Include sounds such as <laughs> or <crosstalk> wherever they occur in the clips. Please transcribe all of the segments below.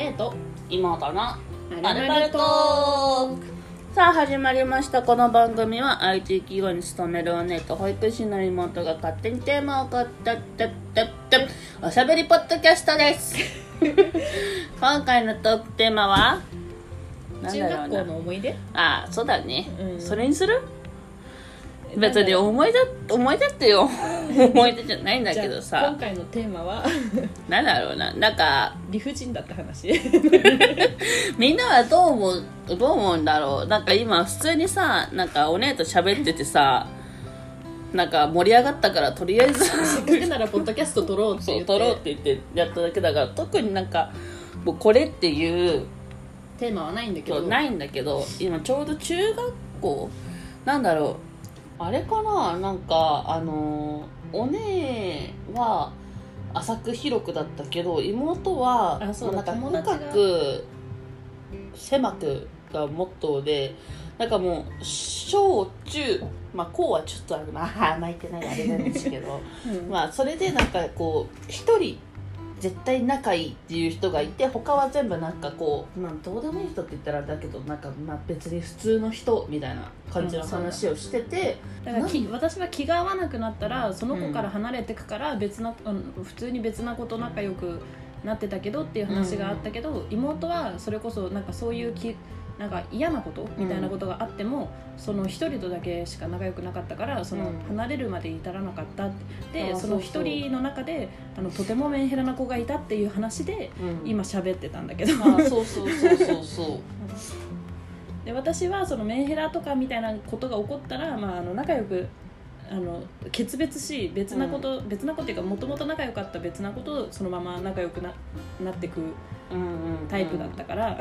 姉と妹のままるまるトさあ始まりました。この番組は IT 企業に勤めるお姉と保育士の妹が勝手にテーマを買ったったったったおしゃべりポッドキャストです。<laughs> 今回のトークテーマは中学校の思い出？ああそうだね、うん。それにする？別に思い出思い出ってよ。<laughs> 思い出じゃないんだけどじゃあ今さ回のテーマは？なんだろうな。なんか理不尽だった話。<laughs> みんなはどう思うどう思うんだろう。なんか今普通にさなんかお姉と喋っててさなんか盛り上がったからとりあえず。せっかくならポッドキャスト撮ろうって言って。撮ろうって言ってやっただけだから特になんかもうこれっていう。テーマはないんだけど。ないんだけど今ちょうど中学校なんだろうあれかな？なんかあのお姉は浅く広くだったけど妹はあそうだなんか友達が深く狭くがモットーでなんかもう小中まあ高はちょっとあるまあ <laughs> 巻いてないあれなんですけど <laughs> うん。まあそれでなんかこう一人絶対仲いいっていう人がいて他は全部なんかこう、まあ、どうでもいい人って言ったらだけどなんかまあ別に普通の人みたいな感じの話をしてて、だからき私は気が合わなくなったらその子から離れてくから別な、あの普通に別な子と仲良くなってたけどっていう話があったけど、妹はそれこそなんかそういう気なんか嫌なことみたいなことがあっても、その一人とだけしか仲良くなかったからそのうん。離れるまで至らなかったってでその一人の中であのとてもメンヘラな子がいたっていう話でうん。今喋ってたんだけど、あそうそうそうそうそう。<laughs> で私はそのメンヘラとかみたいなことが起こったら、まあ、あの仲良くあの決別し別なこと、別なことっていうかもともと仲良かった別なことをそのまま仲良くななってくうんうんうん。タイプだったから、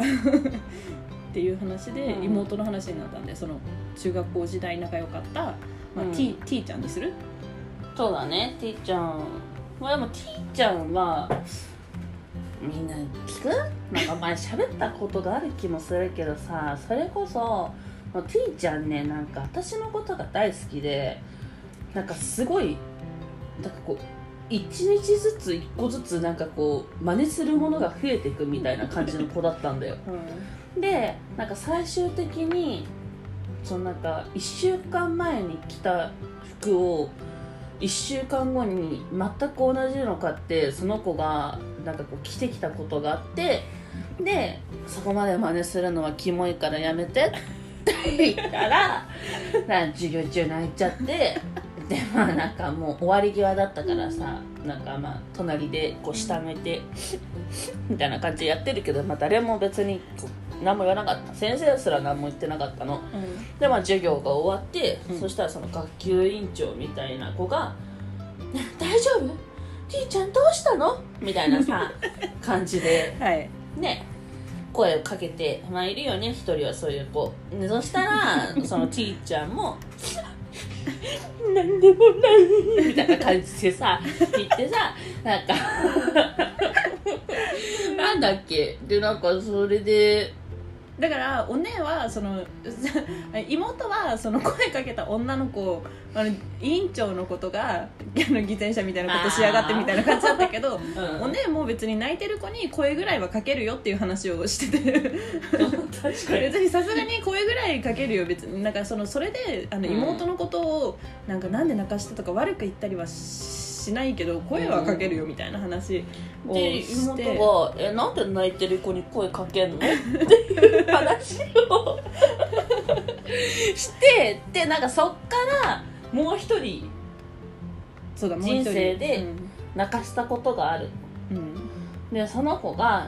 っていう話でうん。妹の話になったんでその中学校時代仲良かった、まあうん。T, T ちゃんにする？そうだね T ちゃんまあでも T ちゃんはみんな聞く？なんか前喋ったことがある気もするけどさそれこそもう T ちゃんねなんか私のことが大好きでなんかすごいなんかこう一日ずつ一個ずつなんかこう真似するものが増えていくみたいな感じの子だったんだよでなんか最終的にそのなんか1週間前に着た服を1週間後に全く同じの買ってその子がなんかこう着てきたことがあってでそこまで真似するのはキモいからやめてって言ったらなんか授業中泣いちゃってでまあなんかもう終わり際だったからさなんかまあ隣でこう下向いてみたいな感じでやってるけど、まあ、誰も別にこう何も言わなかった。先生すら何も言ってなかったの。でまあ授業が終わって、うん。そしたらその学級委員長みたいな子が「ね <laughs> 大丈夫 T ちゃんどうしたの?」みたいなさ <laughs> 感じではい。ね声をかけてまあいるよね一人はそういう子。でそしたらその T ちゃんも「<laughs> なんでもない」みたいな感じでさ言ってさなんかなんだっけ？でなんかそれでだからお姉はその <laughs> 妹はその声かけた女の子あの委員長のことがあの偽善者みたいなことしやがってみたいな感じだったけどうん。お姉も別に泣いてる子に声ぐらいはかけるよっていう話をしてて。確かに。別にさすがに声ぐらいかけるよ。別になんかそのそれであのうん妹のことをなんかなんで泣かしたとか悪く言ったりはししないけど声はかけるよみたいな話をでして。妹が「えなんで泣いてる子に声かけんの?」っていう話を <laughs> してでなんかそっからもう一人そうだもう一人。人生で泣かしたことがある。うん。うんでその子が、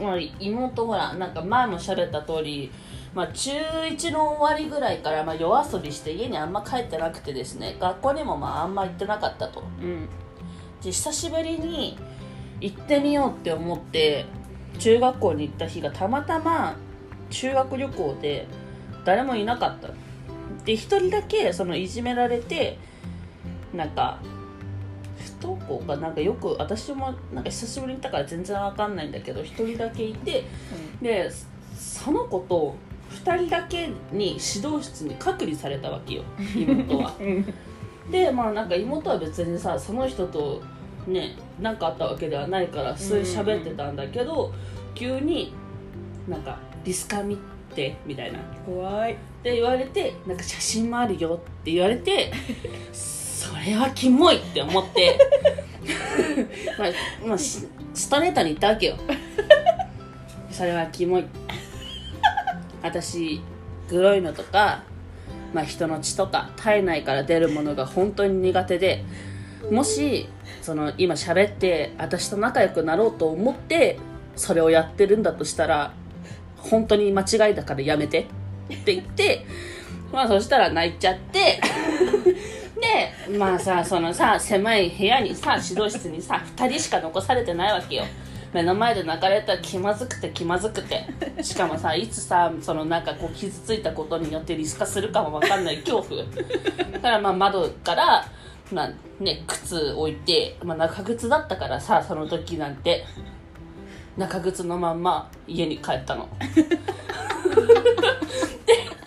まあ、妹ほらなんか前も喋った通りまあ、中1の終わりぐらいからまあ夜遊びして家にあんま帰ってなくてですね学校にもまああんま行ってなかったと。うん。で久しぶりに行ってみようって思って中学校に行った日がたまたま修学旅行で誰もいなかった。で一人だけそのいじめられてなんか不登校かなんかよく私もなんか久しぶりに行ったから全然わかんないんだけど一人だけいてでその子と2人だけに指導室に隔離されたわけよ <laughs> 妹は。うん。でまあなんか妹は別にさその人とね何かあったわけではないから普通に喋ってたんだけど、急になんか「リスカ見て」みたいな。怖い。って言われてなんか写真もあるよって言われてそれはキモいって思って。<laughs> まあ、まあ、しストレートに言ったわけよそれはキモい私黒いのとか、まあ、人の血とか体内から出るものが本当に苦手でもしその今喋って私と仲良くなろうと思ってそれをやってるんだとしたら本当に間違いだからやめてって言ってまあそしたら泣いちゃってでまあさそのさ狭い部屋にさ指導室にさ2人しか残されてないわけよ。目の前で泣かれたら気まずくて気まずくて。<laughs> しかもさいつさそのなんかこう傷ついたことによってリス化するかも分かんない恐怖。だからまあ窓からまあね靴置いて、まあ、中靴だったからさその時なんて中靴のまんま家に帰ったの。<laughs> っ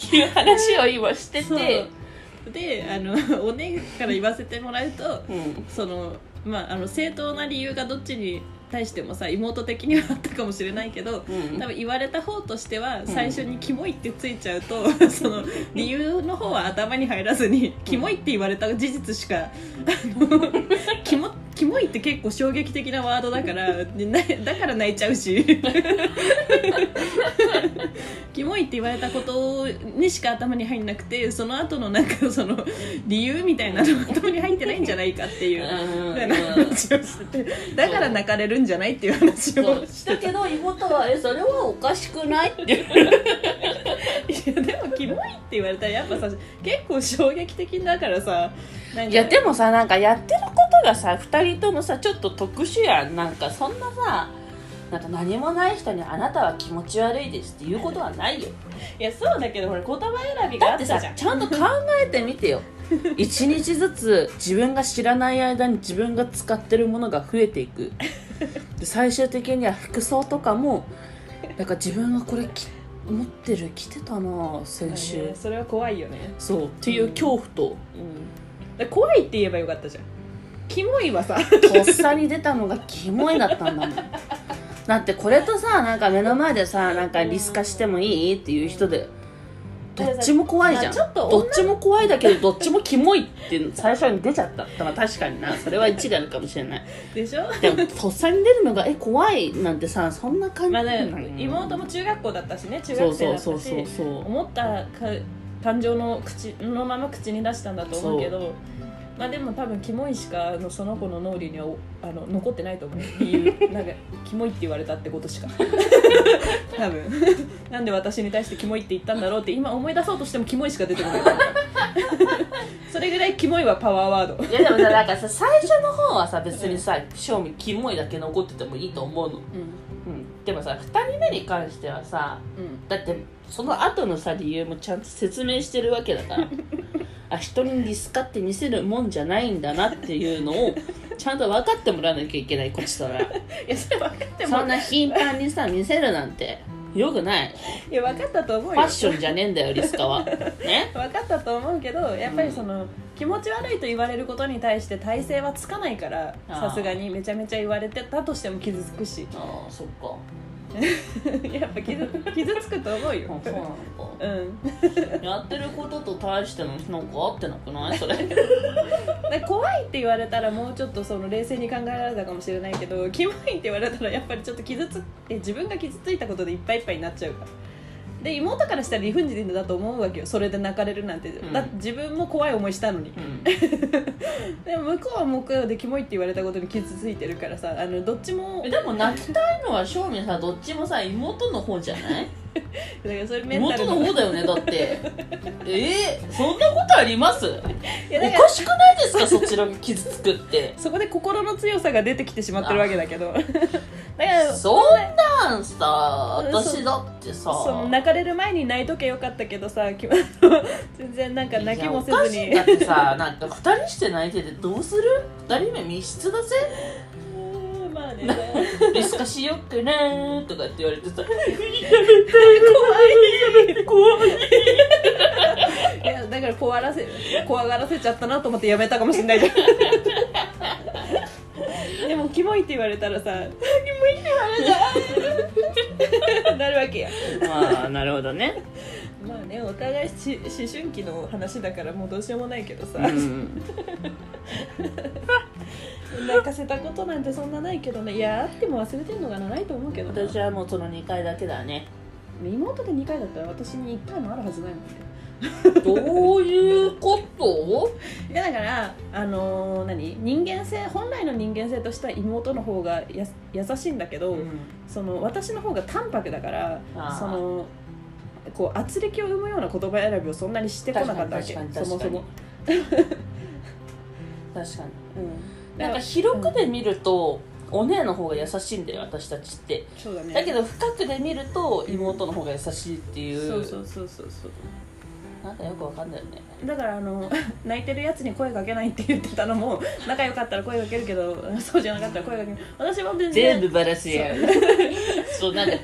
ていう話を今してて。であのお姉から言わせてもらうとうん。そのまああの正当な理由がどっちに対してもさ妹的にはあったかもしれないけどうん。多分言われた方としては最初に「キモい」ってついちゃうと、<laughs> その理由の方は頭に入らずに「キモい」って言われた事実しかあの <laughs> キモキモいって結構衝撃的なワードだから <laughs> だから泣いちゃうし <laughs> キモいって言われたことにしか頭に入んなくてその後のなんかその理由みたいなのが頭に入ってないんじゃないかっていう。<laughs> 話をしててだから泣かれるんじゃないっていう話をしてだけど妹は「えそれはおかしくない?」っていやでもキモいって言われたらやっぱさ結構衝撃的だからさ。いやでもさなんかやってることがさ2人ともさちょっと特殊やん。なんかそんなさなんか何もない人に「あなたは気持ち悪いです」っていうことはないよ。いやそうだけどほら言葉選びがあってたじゃん。ちゃんと考えてみてよ。<laughs> 一日ずつ自分が知らない間に自分が使ってるものが増えていく。で最終的には服装とかもなんか自分がこれ着持ってる着てたな先週。ね。それは怖いよね、そうっていう恐怖と。うん、で怖いって言えばよかったじゃん。キモいはさ。とっさに出たのがキモいだったんだもん。<laughs> だってこれとさなんか目の前でさなんかリス化してもいいっていう人でどっちも怖いじゃん、どっちも怖いだけどどっちもキモいって最初に出ちゃった。まあ確かにな。それは一理あるかもしれない。でしょ？でもとっさに出るのがえ怖いなんてさそんな感じまあねうん妹も中学校だったしね中学生だったしそうそうそう思ったか感情の口のまま口に出したんだと思うけどまあでも多分キモいしかあのその子の脳裏にはおあの残ってないと思う。理由。なんかキモいって言われたってことしか多分。<laughs> なんで私に対してキモいって言ったんだろうって今思い出そうとしてもキモいしか出てこない。<laughs> それぐらいキモいはパワーワード。いやでもさなんかさ最初の方はさ別にさ正味キモいだけ残っててもいいと思うの、ううん、でもさ2人目に関してはさんうん。だってその後のさ理由もちゃんと説明してるわけだから。<laughs> あ人にリスカって見せるもんじゃないんだなっていうのをちゃんと分かってもらわなきゃいけないこっちとら。<laughs> いやそれ分かってもそんな頻繁にさ見せるなんてよくない。いや分かったと思うフよァッションじゃねえんだよリスカは。<laughs> ね？分かったと思うけどやっぱりその、気持ち悪いと言われることに対して体勢はつかないからさすがにめちゃめちゃ言われてたとしても傷つくし。ああそっか <laughs> やっぱ傷傷つくと思うあよそうなのかうん。やってることと対してのなんか合ってなくない？それ。<laughs> で怖いって言われたらもうちょっとその冷静に考えられたかもしれないけどキモいって言われたらやっぱりちょっと傷つって自分が傷ついたことでいっぱいいっぱいになっちゃうからで妹からしたら理不尽だと思うわけよ。それで泣かれるなんて、ん。だ自分も怖い思いしたのに。うん。<laughs> でも向こうは向こうでキモいって言われたことに傷ついてるからさあのどっちもえでも泣きたいのは正味さどっちもさ妹の方じゃない？<laughs> だからそれメンタ妹ルの方だよねだって。<laughs> えー、そんなことあります？いやだかおからしくないですか？そちらが傷つくって。そこで心の強さが出てきてしまってるわけだけど。だからそんなんさ私だってさ。その泣かれる前に泣いとけよかったけどさ <laughs> き全然なんか泣きもせずに。だってさなんか2人して泣いててどうする ?2 人目密室だぜ。うんまあね。リスカしよっかなーとかって言われてさ。怖いい。やだから怖らせ怖がらせちゃったなと思ってやめたかもしれないじゃんキモいって言われたらさキモいって言われたなるわけやまあなるほどね。まあねお互いし思春期の話だからもうどうしようもないけどさ、うん。泣かせたことなんてそんなないけどね。いやあっても忘れてんのがないと思うけどな。私はもうその2回だけだね。妹で2回だったら私に1回もあるはずないもんねどういうこと？いやだからあのー何？人間性本来の人間性としては妹の方がや優しいんだけど、その私の方が淡白だからそのこう圧力を生むような言葉選びをそんなにしてこなかったわけ。確かに確かにそもそも、確かに。<laughs> うん、なんか広くで見ると、お姉の方が優しいんだよ私たちって。そうだね。だけど深くで見ると妹の方が優しいっていう。そうそうそうそうそうなんかよくわかんないよね。だからあの <laughs> 泣いてるやつに声かけないって言ってたのも <laughs> 仲良かったら声かけるけど <laughs> そうじゃなかったら声かけない。私も全然。全部バラすや。んそうなんか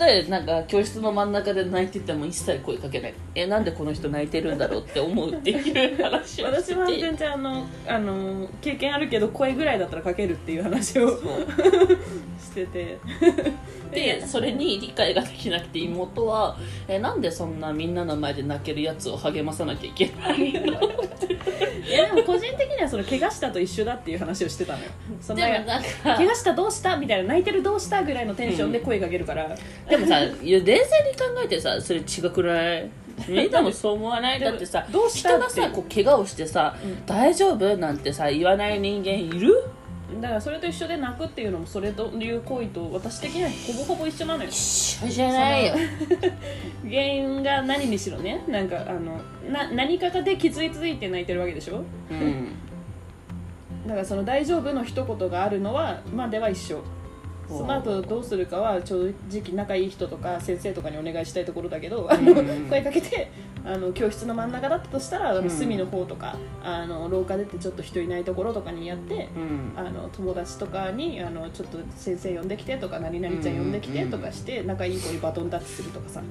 例えばなんか教室の真ん中で泣いてても一切声かけない。えなんでこの人泣いてるんだろうって思うっていう話を私はて全然あのあの経験あるけど声ぐらいだったらかけるっていう話をしててでそれに理解ができなくて妹はえなんでそんなみんなの前で泣けるやつを励まさなきゃいけないの？<laughs> いやでも個人的にはその怪我したと一緒だっていう話をしてたのよ。そんなんか怪我したどうした？みたいな泣いてるどうしたぐらいのテンションで声かけるから、でもさいや冷静に考えてさそれ違くない？みんなもそう思わない？だってさどうした人がさこう怪我をしてさ、うん。大丈夫？なんてさ言わない人間いる？だからそれと一緒で泣くっていうのもそれという行為と私的にはほぼほぼ一緒なのよ。一緒じゃないよ。<laughs> 原因が何にしろねなんかあのな何かがで傷ついて泣いてるわけでしょ？うん。だからその「大丈夫」の一言があるのはまでは一緒その後どうするかは正直仲いい人とか先生とかにお願いしたいところだけど、あのうん声かけてあの教室の真ん中だったとしたらあのうん隅の方とかあの廊下出てちょっと人いないところとかにやってうん。あの友達とかにあのちょっと先生呼んできてとか何々ちゃん呼んできてとかして仲いい子にバトンタッチするとかさ。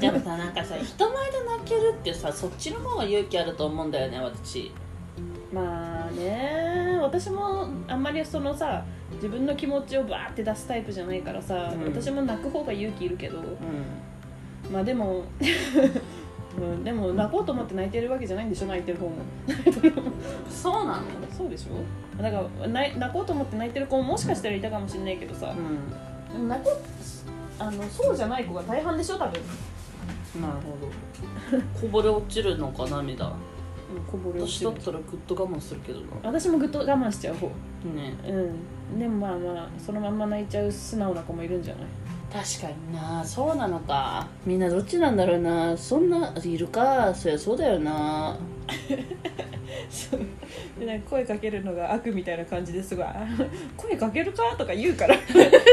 でもさなんかさ人前で泣けるってさそっちの方が勇気あると思うんだよね私まあね私もあんまりそのさ自分の気持ちをバーって出すタイプじゃないからさ、うん。私も泣く方が勇気いるけど。うん。まあでもうん、<laughs> でも泣こうと思って泣いてるわけじゃないんでしょ泣いてる方も。そうなの？そうでしょ。だから泣泣こうと思って泣いてる子ももしかしたらいたかもしれないけどさ。う、でも泣こうあのそうじゃない子が大半でしょ多分、んなるほど。こぼれ落ちるのか涙うん、こぼれ落ちだったらぐっと我慢するけどな。私もぐっと我慢しちゃう方。ね。うん。でもまあまあそのまんま泣いちゃう素直な子もいるんじゃない？確かにな。そうなのか。みんなどっちなんだろうな。そんないるか。そりゃそうだよな <laughs> そうでなんか声かけるのが悪みたいな感じですごいあ「声かけるか?」とか言うからい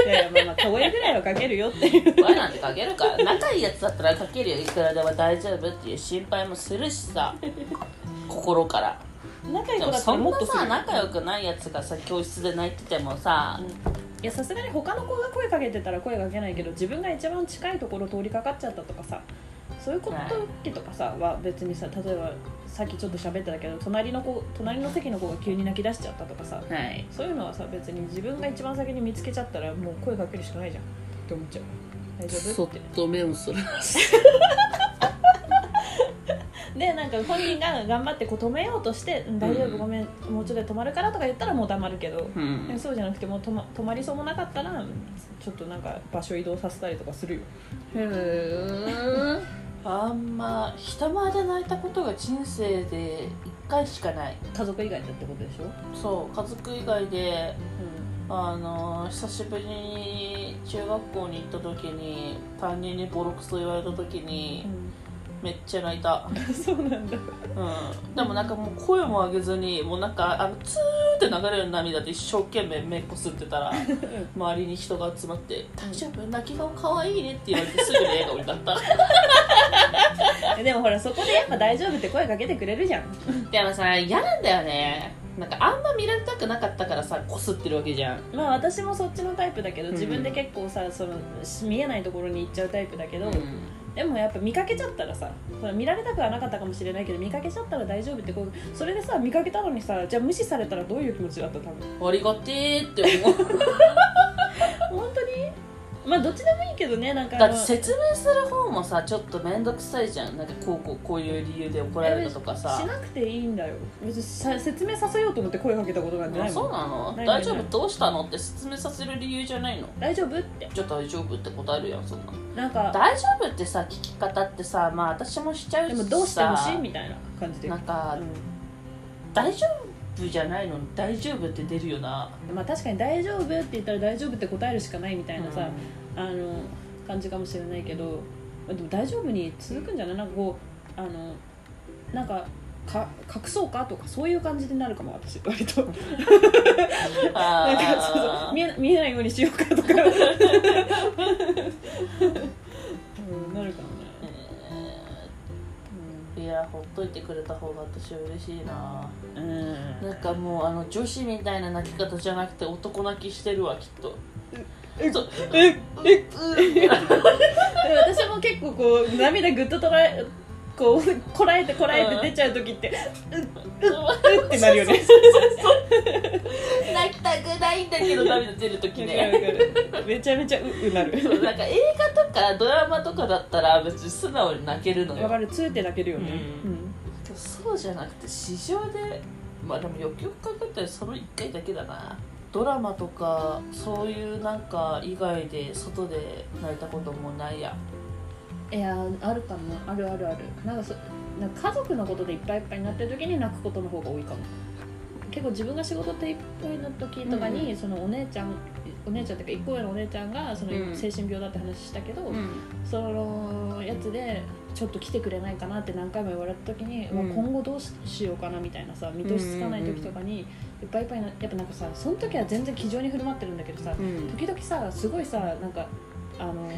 やいやまあまあ声ぐらいはかけるよっていう声なんてかけるか仲いいやつだったらかけるよいくらでも大丈夫っていう心配もするしさ心から仲いい子だっもっとさ仲良くないやつがさ教室で泣いててもさ、いやさすがに他の子が声かけてたら声かけないけど自分が一番近いところ通りかかっちゃったとかさそういう時とかさは別にさ例えばさっきちょっと喋ってたけど隣の子隣の席の子が急に泣き出しちゃったとかさはい。そういうのはさ別に自分が一番先に見つけちゃったらもう声かけるしかないじゃんって思っちゃう。大丈そっ夫ってと目をそらす <laughs> でなんか本人が頑張ってこう止めようとして「うん大丈夫ごめんもうちょっと止まるから」とか言ったらもう黙るけど、うん。そうじゃなくてもう止ま止まりそうもなかったらちょっとなんか場所移動させたりとかするよ。へえあんま人前で泣いたことが人生で1回しかない。家族以外でってことでしょ、そう家族以外であの久しぶりに中学校に行った時に担任にボロクソ言われた時にめっちゃ泣いた、うん、そうなんだ。うん、でもなんかもう声も上げずにもうなんかあのツーって流れる涙で一生懸命目こすってたら周りに人が集まって「大丈夫泣き顔かわいいね」って言われてすぐに笑顔になった。<laughs> えでもほらそこでやっぱ大丈夫って声かけてくれるじゃん。でもさ嫌なんだよねなんかあんま見られたくなかったからさこすってるわけじゃん。まあ私もそっちのタイプだけどうん。自分で結構さその見えないところに行っちゃうタイプだけど、うん。でもやっぱ見かけちゃったらさそれ見られたくはなかったかもしれないけど見かけちゃったら大丈夫ってこうそれでさ見かけたのにさじゃあ無視されたらどういう気持ちだった多分ありがてーって思う。本 <laughs> まあどっちでもいいけどねなんかだって説明する方もさちょっと面倒くさいじゃん。なんかこうこうこういう理由で怒られたとかしさなくていいんだよ。別にさ説明させようと思って声かけたことなんてなあいもん。そうなの？大丈夫？どうしたの？って説明させる理由じゃないの？大丈夫って。じゃあ大丈夫って答えるやんそんななんか大丈夫ってさ聞き方ってさまあ私もしちゃうしさ。でもどうしてほしいみたいな感じで。なんか、う大丈夫じゃないの？に大丈夫って出るよな、んまあ確かに大丈夫って言ったら大丈夫って答えるしかないみたいなさ、うあの感じかもしれないけどまあでも大丈夫に続くんじゃない？なんかこうあのなんかか隠そうかとかそういう感じになるかも私。<laughs> 割と。ん、なあんかそうそうー見え見えないようにしようかとか、<laughs> うん、なるかもね、いやほっといてくれた方が私は嬉しいな。うん。なんかもうあの女子みたいな泣き方じゃなくて男泣きしてるわきっとえええ私も結構こう涙ぐっと捉えこうこらえてこらえて出ちゃう時ってうっうっってなるよね。泣きたくないんだけど涙出るときわかねめちゃめちゃううなる。そうなんか映画とかドラマとかだったら別に素直に泣けるのよ。わかるつーって泣けるよね、うん。そうじゃなくて市場でまあでもよくよく考えたらその1回だけだなドラマとかそういうなんか以外で外で泣いたこともないや。いやあるかも。あるあるある。なんかそなんか家族のことでいっぱいいっぱいになってる時に泣くことの方が多いかも。結構自分が仕事でいっぱいな時とかに、うん。そのお姉ちゃんお姉ちゃんっていうか1個上のお姉ちゃんがそのうん。精神病だって話したけど、うん。そのやつでちょっと来てくれないかなって何回も言われた時に、うん。もう今後どうしようかなみたいなさ見通しつかない時とかにいっぱいいっぱいなやっぱなんかさその時は全然気丈に振る舞ってるんだけどさうん。時々さすごいさなんかあの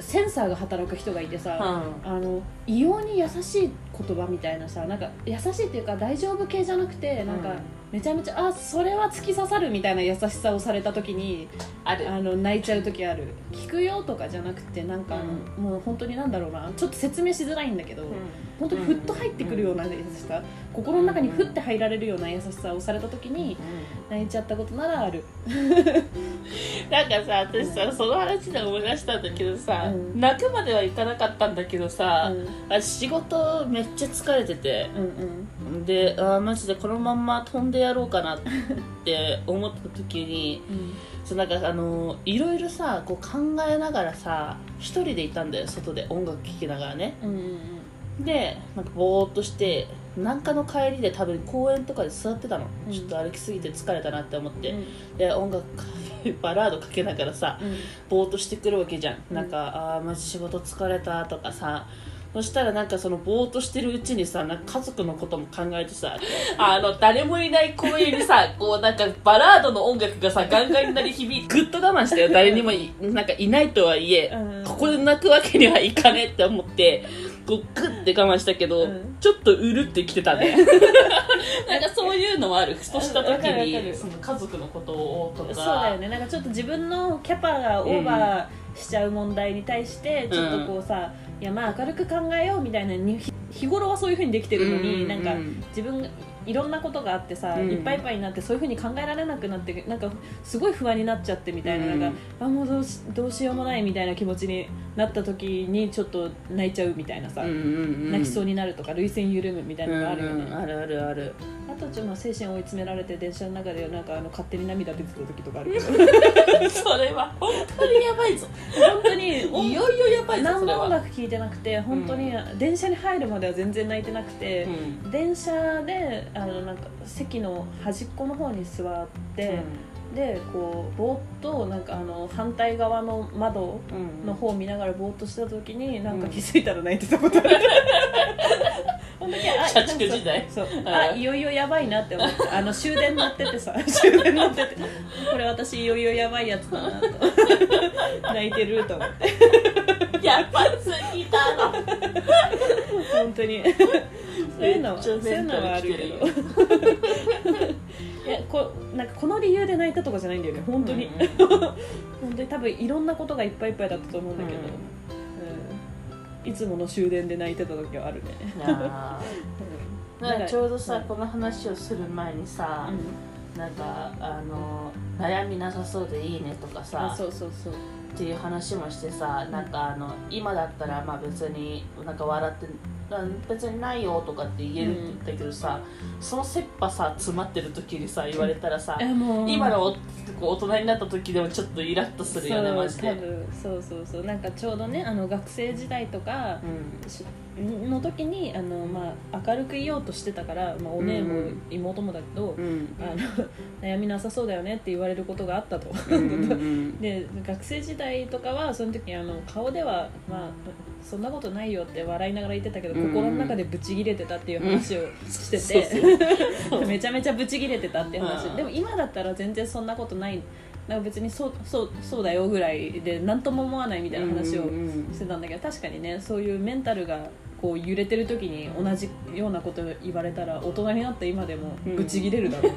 センサーが働く人がいてさ、あの異様に優しい言葉みたいなさなんか優しいっていうか大丈夫系じゃなくてなんか、うんめちゃめちゃあそれは突き刺さるみたいな優しさをされた時にある。あの泣いちゃう時ある。聞くよとかじゃなくてなんか、うもう本当になんだろうな。ちょっと説明しづらいんだけど、本当にふっと入ってくるような優しさ、心の中にふって入られるような優しさをされた時に泣いちゃったことならある。<laughs> なんかさ私さその話で思い出したんだけどさ、うん。泣くまではいかなかったんだけどさ、うん。あ仕事めっちゃ疲れてて。うんうん。であーマジでこのまんま飛んでやろうかなって思った時にそうなんかあのいろいろさこう考えながらさ一人でいたんだよ外で音楽聴きながらね。うんうんでなんかぼーっとしてなんかの帰りで多分公園とかで座ってたの、うん。ちょっと歩きすぎて疲れたなって思って、うん。で音楽か <laughs> バラードかけながらさうん。ぼーっとしてくるわけじゃん、うんなん。かあーマジ仕事疲れたとかさそしたらなんかそのぼーっとしてるうちにさなんか家族のことも考えてさあの誰もいない公園にさ <laughs> こうなんかバラードの音楽がさガンガンになり響いてぐっと我慢したよ。誰にもいなんかいないとはいえ、うん。ここで泣くわけにはいかねえって思ってこうグッて我慢したけど、うん。ちょっとうるってきてたね。<laughs> なんかそういうのもある。ふとした時にるその家族のことをとか。そうだよね。なんかちょっと自分のキャパがオーバーしちゃう問題に対してちょっとこうさ、いやまあ明るく考えようみたいなに日頃はそういうふうにできてるのに、うんなんか自分がいろんなことがあってさ、うん。いっぱいいっぱいになってそういうふうに考えられなくなってなんかすごい不安になっちゃってみたいな,、うんなん。かあもうどうしどうしようもないみたいな気持ちになった時にちょっと泣いちゃうみたいなさ、うんうんうん。泣きそうになるとか涙腺緩むみたいなのがあるよね、うんうんあるあるあるあとちょっと精神追い詰められて電車の中でなんかあの勝手に涙出てた時とかあるけど。<laughs> それは本当にやばいぞ。本当にいよいよやばいぞ何も音楽聴いてなくて本当に電車に入るまでは全然泣いてなくて、うん。電車であのなんか席の端っこの方に座って、でこうぼーっとなんかあの反対側の窓うん。の方を見ながらぼーっとした時になんか気づいたら泣いてたことある、その時あ社畜時代。そう。うん。あいよいよやばいなって思ってあの終電乗っててさ <laughs> 終電乗っててこれ私いよいよやばいやつだなと。<laughs> 泣いてると思ってやばすぎだろ本当に。<laughs> そういうのはそういうのはあるけど。いやこなんかこの理由で泣いたとかじゃないんだよね。本当に、<laughs> 本当に多分いろんなことがいっぱいいっぱいだったと思うんだけど、うん。いつもの終電で泣いてた時はあるね。<laughs> なんかちょうどさ、うんこの話をする前にさ、なんかあの悩みなさそうでいいねとかあさそうそうそうっていう話もしてさなんかあの今だったらまあ別になんか笑って別にないよとかって言えるって言ったけどさ、その切羽さ詰まってる時にさ言われたらさ、今のおこう大人になった時でもちょっとイラッとするよねマジで。そう多分。そうそうそう。なんかちょうどねあの学生時代とかうん。しの時にあの、まあ、明るくいようとしてたから、まあ、お姉もうん妹もだけど、うんあの悩みなさそうだよねって言われることがあったと。うんうん <laughs> で学生時代とかはその時あの顔では、まあ、そんなことないよって笑いながら言ってたけど、うん。心の中でブチギレてたっていう話をしてそうて、<laughs> めちゃめちゃブチギレてたっていう話、うん。でも今だったら全然そんなことない。なんか別にそうそうそうだよぐらいで何とも思わないみたいな話をうんうんうん。してたんだけど確かにねそういうメンタルがこう揺れてる時に同じようなこと言われたら大人になった今でもブチギレるだろう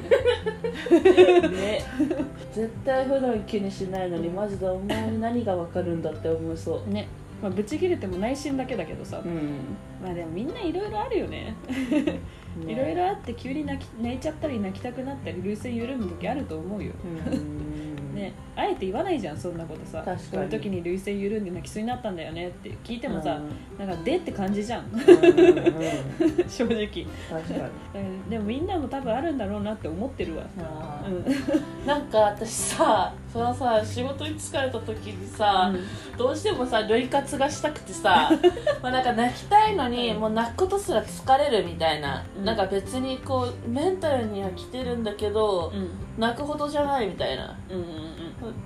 ね。<laughs> ね。絶対普段気にしないのにマジでお前に何が分かるんだって思いそう。ねまあ、ブチギレても内心だけだけどさ、うん。まあでもみんないろいろあるよね。<laughs> いろいろあって急に泣き泣いちゃったり泣きたくなったり涙腺緩む時あると思うよ、うんね、あえて言わないじゃんそんなことさ。そういう時に涙腺緩んで泣きそうになったんだよねって聞いてもさ、なんか「で」って感じじゃん。うんうんうん。<laughs> 正直。確かに。うん。でもみんなも多分あるんだろうなって思ってるわ。あうん。ー <laughs> なんか私さそのさ仕事に疲れた時にさ、どうしてもさ類活がしたくてさ <laughs> まあなんか泣きたいのにもう泣くことすら疲れるみたいな、うん。なんか別にこうメンタルには来てるんだけど、うん。泣くほどじゃないみたいな。うんうん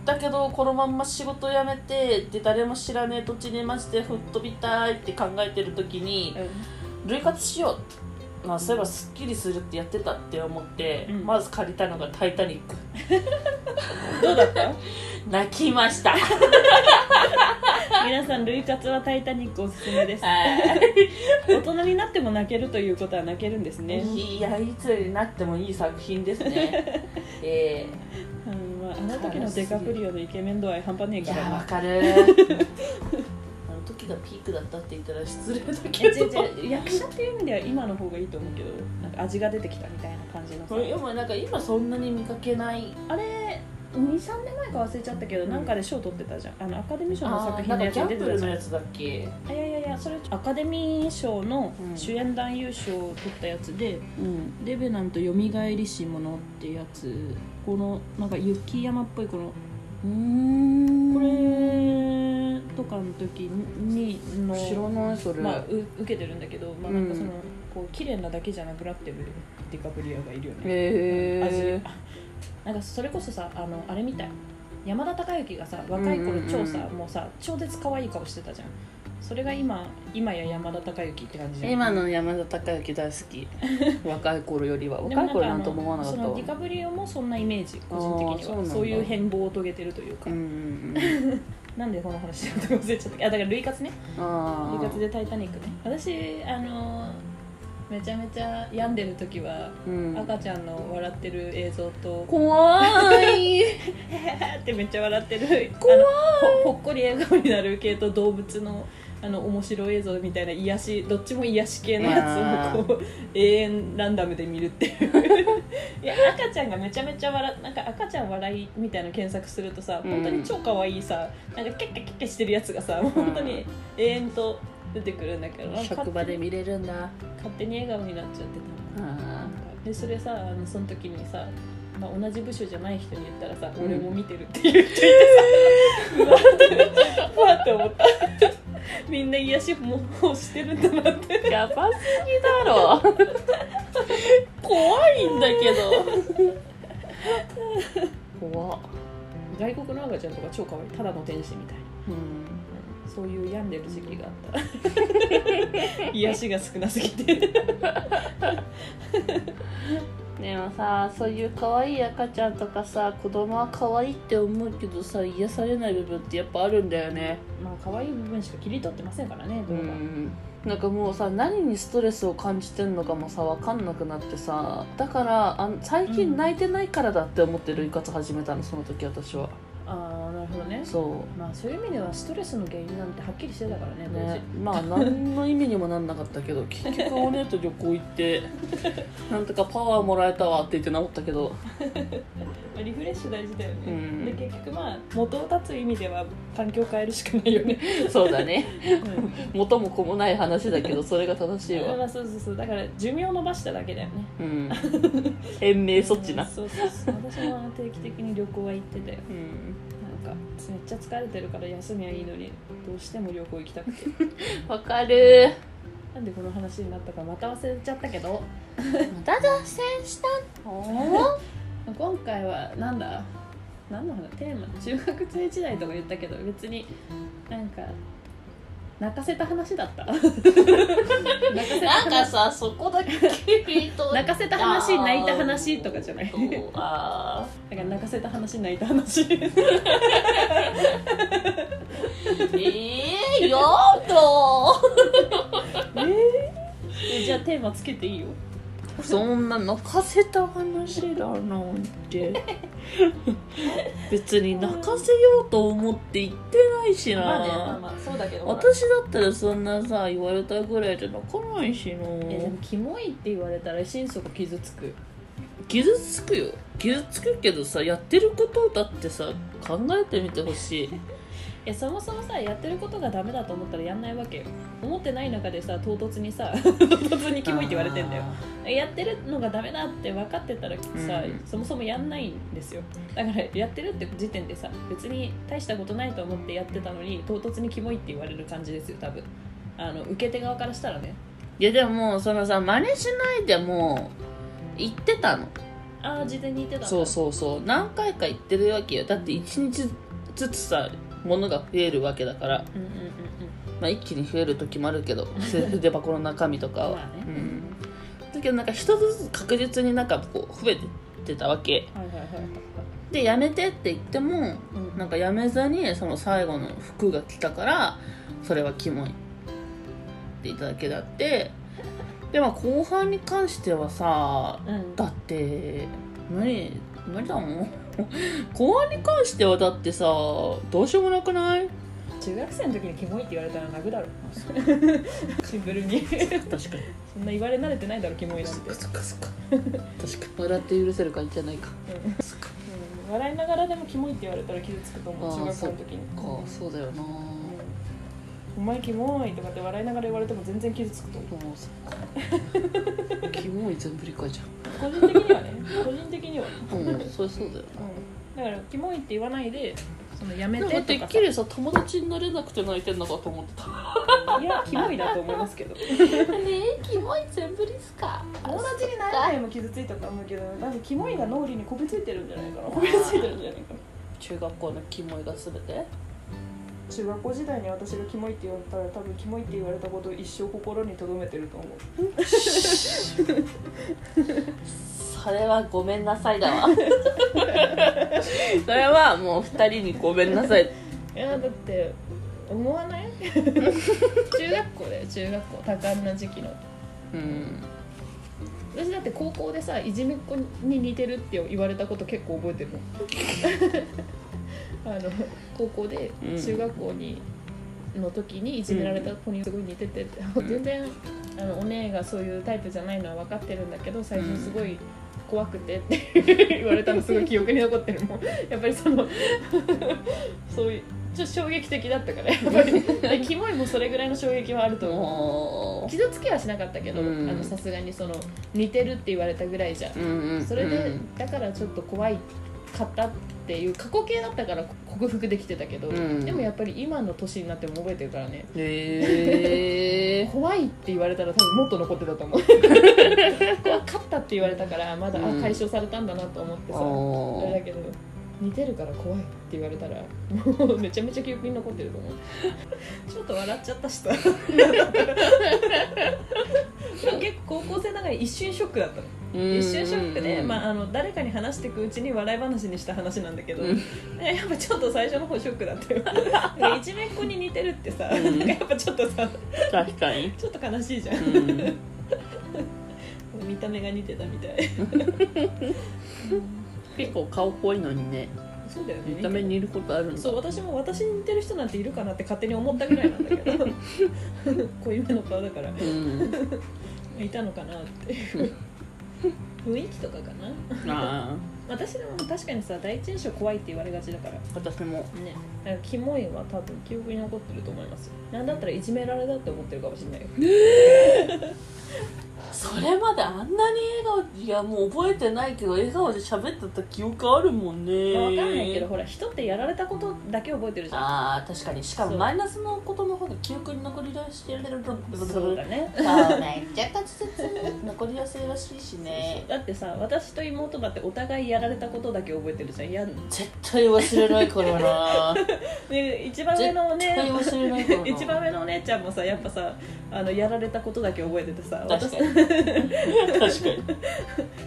だけどこのまんま仕事辞めてで誰も知らねえ土地にマジで吹っ飛びたいって考えてる時にうん。類活しよう。まあそういえばすっきりするってやってたって思って、うん。まず借りたのが「タイタニック。<laughs> どうだった」泣きました。皆さん類活は「タイタニック」おすすめです。はい。大人になっても泣けるということは泣けるんですね、いやいつになってもいい作品ですね。<laughs> えうんまあ、あの時のデカプリオのイケメン度合い半端ねえから。わかる。<laughs> あの時がピークだったって言ったら失礼だえけど。役者っていう意味では今の方がいいと思うけどなんか味が出てきたみたいな感じのさ。これでもなんか今そんなに見かけない。あれ23年前か忘れちゃったけど、なんかで賞取ってたじゃん。あのアカデミー賞の作品のやつになんかギャンブ出てたじゃんルのやつだっけ。あいやいやそれアカデミー賞のうん。主演男優賞を取ったやつでうん「レベナントよみがえりし者」ってやつ。このなんか雪山っぽいこのうん。これとかの時にの知らないそれ、まあ、う受けてるんだけど、まあ、うんなん。かその、こう綺麗なだけじゃなくなってるディカプリオがいるよね、へえ味。あなんかそれこそさあのあれみたい。山田孝之がさ若い頃うんうんうん。超さ、もうさ超絶可愛い顔してたじゃんそれが今今や山田孝之って感じじゃん。今の山田孝之大好き。<laughs> 若い頃よりは。若い頃なんとも思わなかったわ。そのディカプリオもそんなイメージ個人的には。そういう変貌を遂げてるというか、うんうん <laughs> なんでこの話しようとか忘れちゃった。あだから類活ね。あ類活で「タイタニックね」私あのめちゃめちゃ病んでる時は、うん。赤ちゃんの笑ってる映像と怖い。<laughs> ってめっちゃ笑ってる怖い。ほっこり笑顔になる系と動物のあの面白い映像みたいな癒しどっちも癒し系のやつをこう永遠ランダムで見るっていう。<laughs> いや赤ちゃんがめちゃめちゃ笑なんか赤ちゃん笑いみたいな検索するとさうん。本当に超可愛いさなんかキャッキャッキャッキャしてるやつがさ本当に永遠と出てくるんだけど職場で見れるんだ。勝手に笑顔になっちゃってたなん。かでそれさあのその時にさ、まあ、同じ部署じゃない人に言ったらさ、うん俺も見てるって言っていてさ <laughs> うわってうわって思ったみんな癒しもうしてるんだなって。やばすぎだろ。怖いんだけど。怖。っ外国の赤ちゃんとか超可愛い。ただの天使みたい。なうん。そういう病んでる時期があった。<laughs> 癒しが少なすぎてでもさそういう可愛い赤ちゃんとかさ子供は可愛いって思うけどさ癒されない部分ってやっぱあるんだよね。まあ可愛い部分しか切り取ってませんからね動画、なんかもうさ何にストレスを感じてんのかもさ分かんなくなってさだからあ最近泣いてないからだって思って類活始めたのその時私はああなるほどね。そまあそういう意味ではストレスの原因なんてはっきりしてたからねね。まあ何の意味にもなんなかったけど <laughs> 結局お姉と旅行行ってなんとかパワーもらえたわって言って治ったけどまあリフレッシュ大事だよね、うん。で結局まあ元を絶つ意味では環境を変えるしかないよね、そうだね。うん。元も子もない話だけどそれが正しいわ。まあそうそうそう。だから寿命を伸ばしただけだよね。うん。延命措置な。そうそうそう。私も定期的に旅行は行ってたよ。うん。なんかめっちゃ疲れてるから休みはいいのにどうしても旅行行きたくて。<laughs> わかる。なんでこの話になったかまた忘れちゃったけど。また脱線したの？今回はなんだ？何の話？テーマ？中学生時代とか言ったけど別になんか泣かせた話だった。なんか話さそこだけ泣かせた話泣いた話とかじゃない。あだか。ら泣かせた話泣いた話。ーええやだえじゃあテーマつけていいよそんな泣かせた話だなんて。<laughs> 別に泣かせようと思って言ってないしな、まあねまあまあそうだけど。私だったらそんなさ言われたぐらいで泣かないしな。えでもキモいって言われたら心底傷つく。傷つくよ。傷つくけどさやってることだってさ考えてみてほしいえそもそもさやってることがダメだと思ったらやんないわけよ。思ってない中でさ唐突にさ <laughs> 唐突にキモいって言われてんだよ。やってるのがダメだって分かってたらさ、うん。そもそもやんないんですよ。だからやってるって時点でさ別に大したことないと思ってやってたのに唐突にキモいって言われる感じですよ多分。あの受け手側からしたらね。いやでもそのさ真似しないでも言ってたの。ああ事前に言ってたそうそうそう。何回か言ってるわけよ。だって1日ずつさ物が増えるわけだから、うんうんうんまあ、一気に増える時もあるけど <laughs> 筆箱の中身とかは、まあね。うん、だけどなんか一つずつ確実になんかこう増えてってたわけ。うんはいはいはい。でやめてって言ってもはい、うん。なんかやめずにその最後の服が来たからそれはキモいって言っただけだって。でも後半に関してはさうん。だって無理無理だもん <laughs> 後半に関してはだってさどうしようもなくない？中学生の時にキモいって言われたら泣くだろ。<laughs> シンプルに。確かにそんな言われ慣れてないだろキモいなんて、そっかそっか確かに。笑って許せる感じじゃないか。うん。そっかうん。笑いながらでもキモいって言われたら傷つくと思う中学校の時に。か。そうだよな。お前キモいとかって笑いながら言われても全然傷つくと思う。そっか。キモい全振りかじ個人的にはね。個人的には、うん。そりゃそうだようん、だからキモいって言わないでそのやめなてとかてっきりさ友達になれなくて泣いてんのかと思ってた。さいやキモいだと思いますけど。ねえキモい全振りっすか？友達にならないも傷ついたと思うけどなんかキモいが脳裏にこびついてるんじゃないかな。こびりついてるんじゃないかな。中学校のキモいが全て？中学校時代に私がキモいって言われたら多分キモいって言われたことを一生心に留めてると思う。それはごめんなさいだわ。<laughs> それはもう二人にごめんなさい。いやだって思わない？<laughs> 中学校だよ中学校多感な時期の。うん。私だって高校でさいじめっ子に似てるって言われたこと結構覚えてるの <laughs> あの高校でうん。中学校にの時にいじめられた子にすごい似てて、全然あのお姉がそういうタイプじゃないのは分かってるんだけど最初すごい怖くてって <laughs> 言われたのすごい記憶に残ってるもん <laughs> やっぱりその <laughs> そういうちょっと衝撃的だったからやっぱり。でキモいもそれぐらいの衝撃はあると思う。も傷つけはしなかったけどさすがにその似てるって言われたぐらいじゃ。んう、うんうん、それで、うんだからちょっと怖いかったっていう過去形だったから克服できてたけど、うん。でもやっぱり今の年になっても覚えてるからね。へえ <laughs> 怖いって言われたら多分もっと残ってたと思う。<laughs> 怖かったって言われたからまだ、うん。あ解消されたんだなと思ってさ。あれだけど似てるから怖いって言われたらもうめちゃめちゃ記憶に残ってると思う。<laughs> ちょっと笑っちゃったしさ。で <laughs> も結構高校生ながら一瞬ショックだったの。一瞬ショックで、まあ、あの誰かに話していくうちに笑い話にした話なんだけど、うん。ね <laughs> やっぱちょっと最初の方ショックだったよ。なんかいじめっ子に似てるってさ、うん。なんかやっぱちょっとさ確かに、ちょっと悲しいじゃん、うん、見た目が似てたみたい結構顔濃いのにねそうだよね。見た目に似ることあるんだそう私も私に似てる人なんているかなって勝手に思ったぐらいなんだけど。<laughs> 濃いめの顔だから。うん。いたのかなっていう。雰囲気とかかな。ああ。私でも確かにさ第一印象怖いって言われがちだから。私も。ね。だからキモいは多分記憶に残ってると思います。よなんだったらいじめられだって思ってるかもしれないよ <laughs> それまであんなに笑顔いやもう覚えてないけど笑顔で喋ってた記憶あるもんね。分かんないけどほら人ってやられたことだけ覚えてるじゃん。ああ確かに。しかもマイナスのことの方が記憶に残りやすいそうだねそうめっちゃ滑舌残りやすいらしいしねだってさ私と妹だってお互いやられたことだけ覚えてるじゃんやん絶対忘れないからなで一番上のお絶対姉忘れないからな一番上のお姉ちゃんもさやっぱさあのやられたことだけ覚えててさ確かに <laughs> 確かに。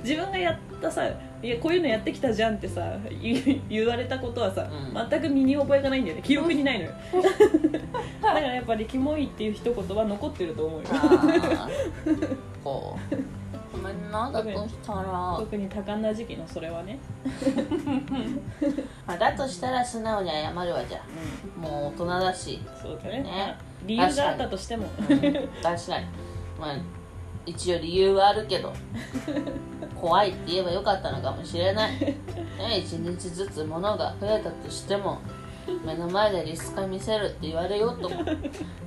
自分がやったさいやこういうのやってきたじゃんってさ言 <laughs> 言われたことはさ、うん。全く身に覚えがないんだよね。記憶にないのよ。<laughs> だからやっぱり「キモい」っていう一言は残ってると思うよ。あー。こう。ごめんなだとしたら。特に多感な時期のそれはね、まあだとしたら素直に謝るわじゃあ。もう大人だし。そうだね。ね。理由があったとしても。うん。確かに。まあ一応理由はあるけど怖いって言えばよかったのかもしれない、ね、一日ずつ物が増えたとしても目の前でリスカ見せるって言われようとも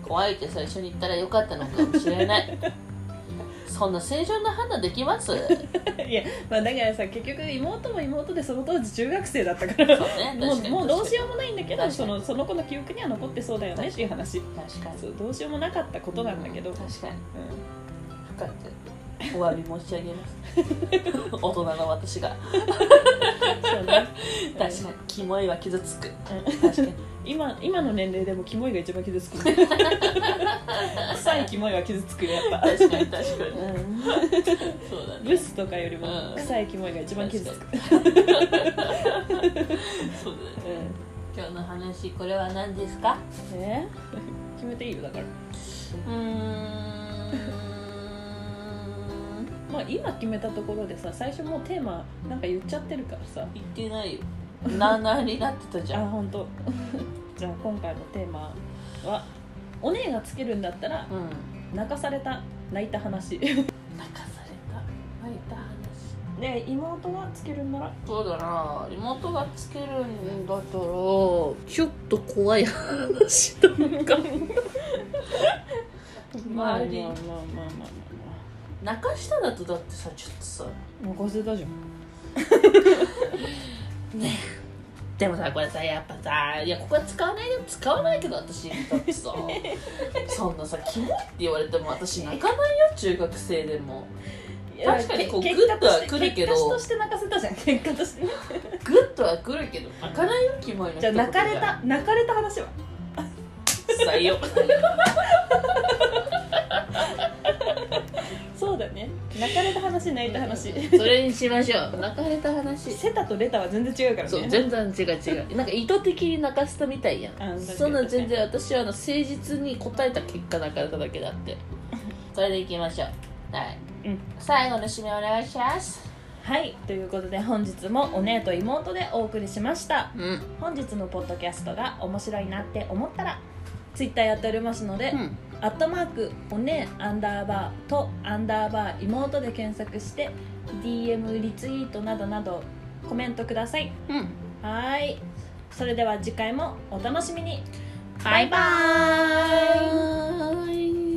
怖いって最初に言ったらよかったのかもしれない。そんな正常な判断できます？<laughs> いやまあだからさ結局妹も妹でその当時中学生だったからねもうもうどうしようもないんだけどそのその子の記憶には残ってそうだよねっていう話。確かに。そうどうしようもなかったことなんだけど、確かに。う深くお詫び申し上げます。<laughs> 大人の私が。んそうね。確かにキモいは傷つく。うん。確かに。今今の年齢でもキモいが一番傷つく <laughs> 臭いキモいは傷つくよやっぱ、確かに確かに。うん、そうだねブスとかよりもうん。臭いキモいが一番傷つく、そうだね。う今日の話これは何ですか？ん、ね <laughs> 決めていいよだから。うーんまあ今決めたところでさ最初もうテーマなんか言っちゃってるからさ。言ってないよ。なあなあになってたじゃん。あ本当。<laughs> じゃあ今回のテーマはお姉がつけるんだったらうん。泣かされた泣いた話。泣かされた？泣いた話。で妹がつけるんなら？そうだな。妹がつけるんだったらちょっと怖い話なんか <laughs> 周りまあまあまあまあまあ泣かしただとだってさちょっとさまあ泣かせたじゃん。でもさこれさやっぱさいやここは使わないよ使わないけど私だってさそんなさキモいって言われても私泣かないよ中学生でも。いや確かにこうけグッとは結果として来るけど結果として泣かせたじゃん結果として。グッとは来るけど泣かないよキモいのじゃあ泣かれた <laughs> 泣かれた話は。採用そうだね。泣かれた話泣いた話。それにしましょう。泣かれた話。セタとレタは全然違うからね。そう全然違う違う。なんか意図的に泣かせたみたいやん。そんな全然私はあの誠実に答えた結果泣かれただけだって。<laughs> それでいきましょう。はい、うん。最後の締めお願いします。はい。ということで本日もお姉と妹でお送りしました。うん。本日のポッドキャストが面白いなって思ったらツイッターやっておりますので、うん。アットマークおねアンダーバーとアンダーバー妹で検索して DM リツイートなどなどコメントください。うん。はーい。それでは次回もお楽しみに。バイバーイ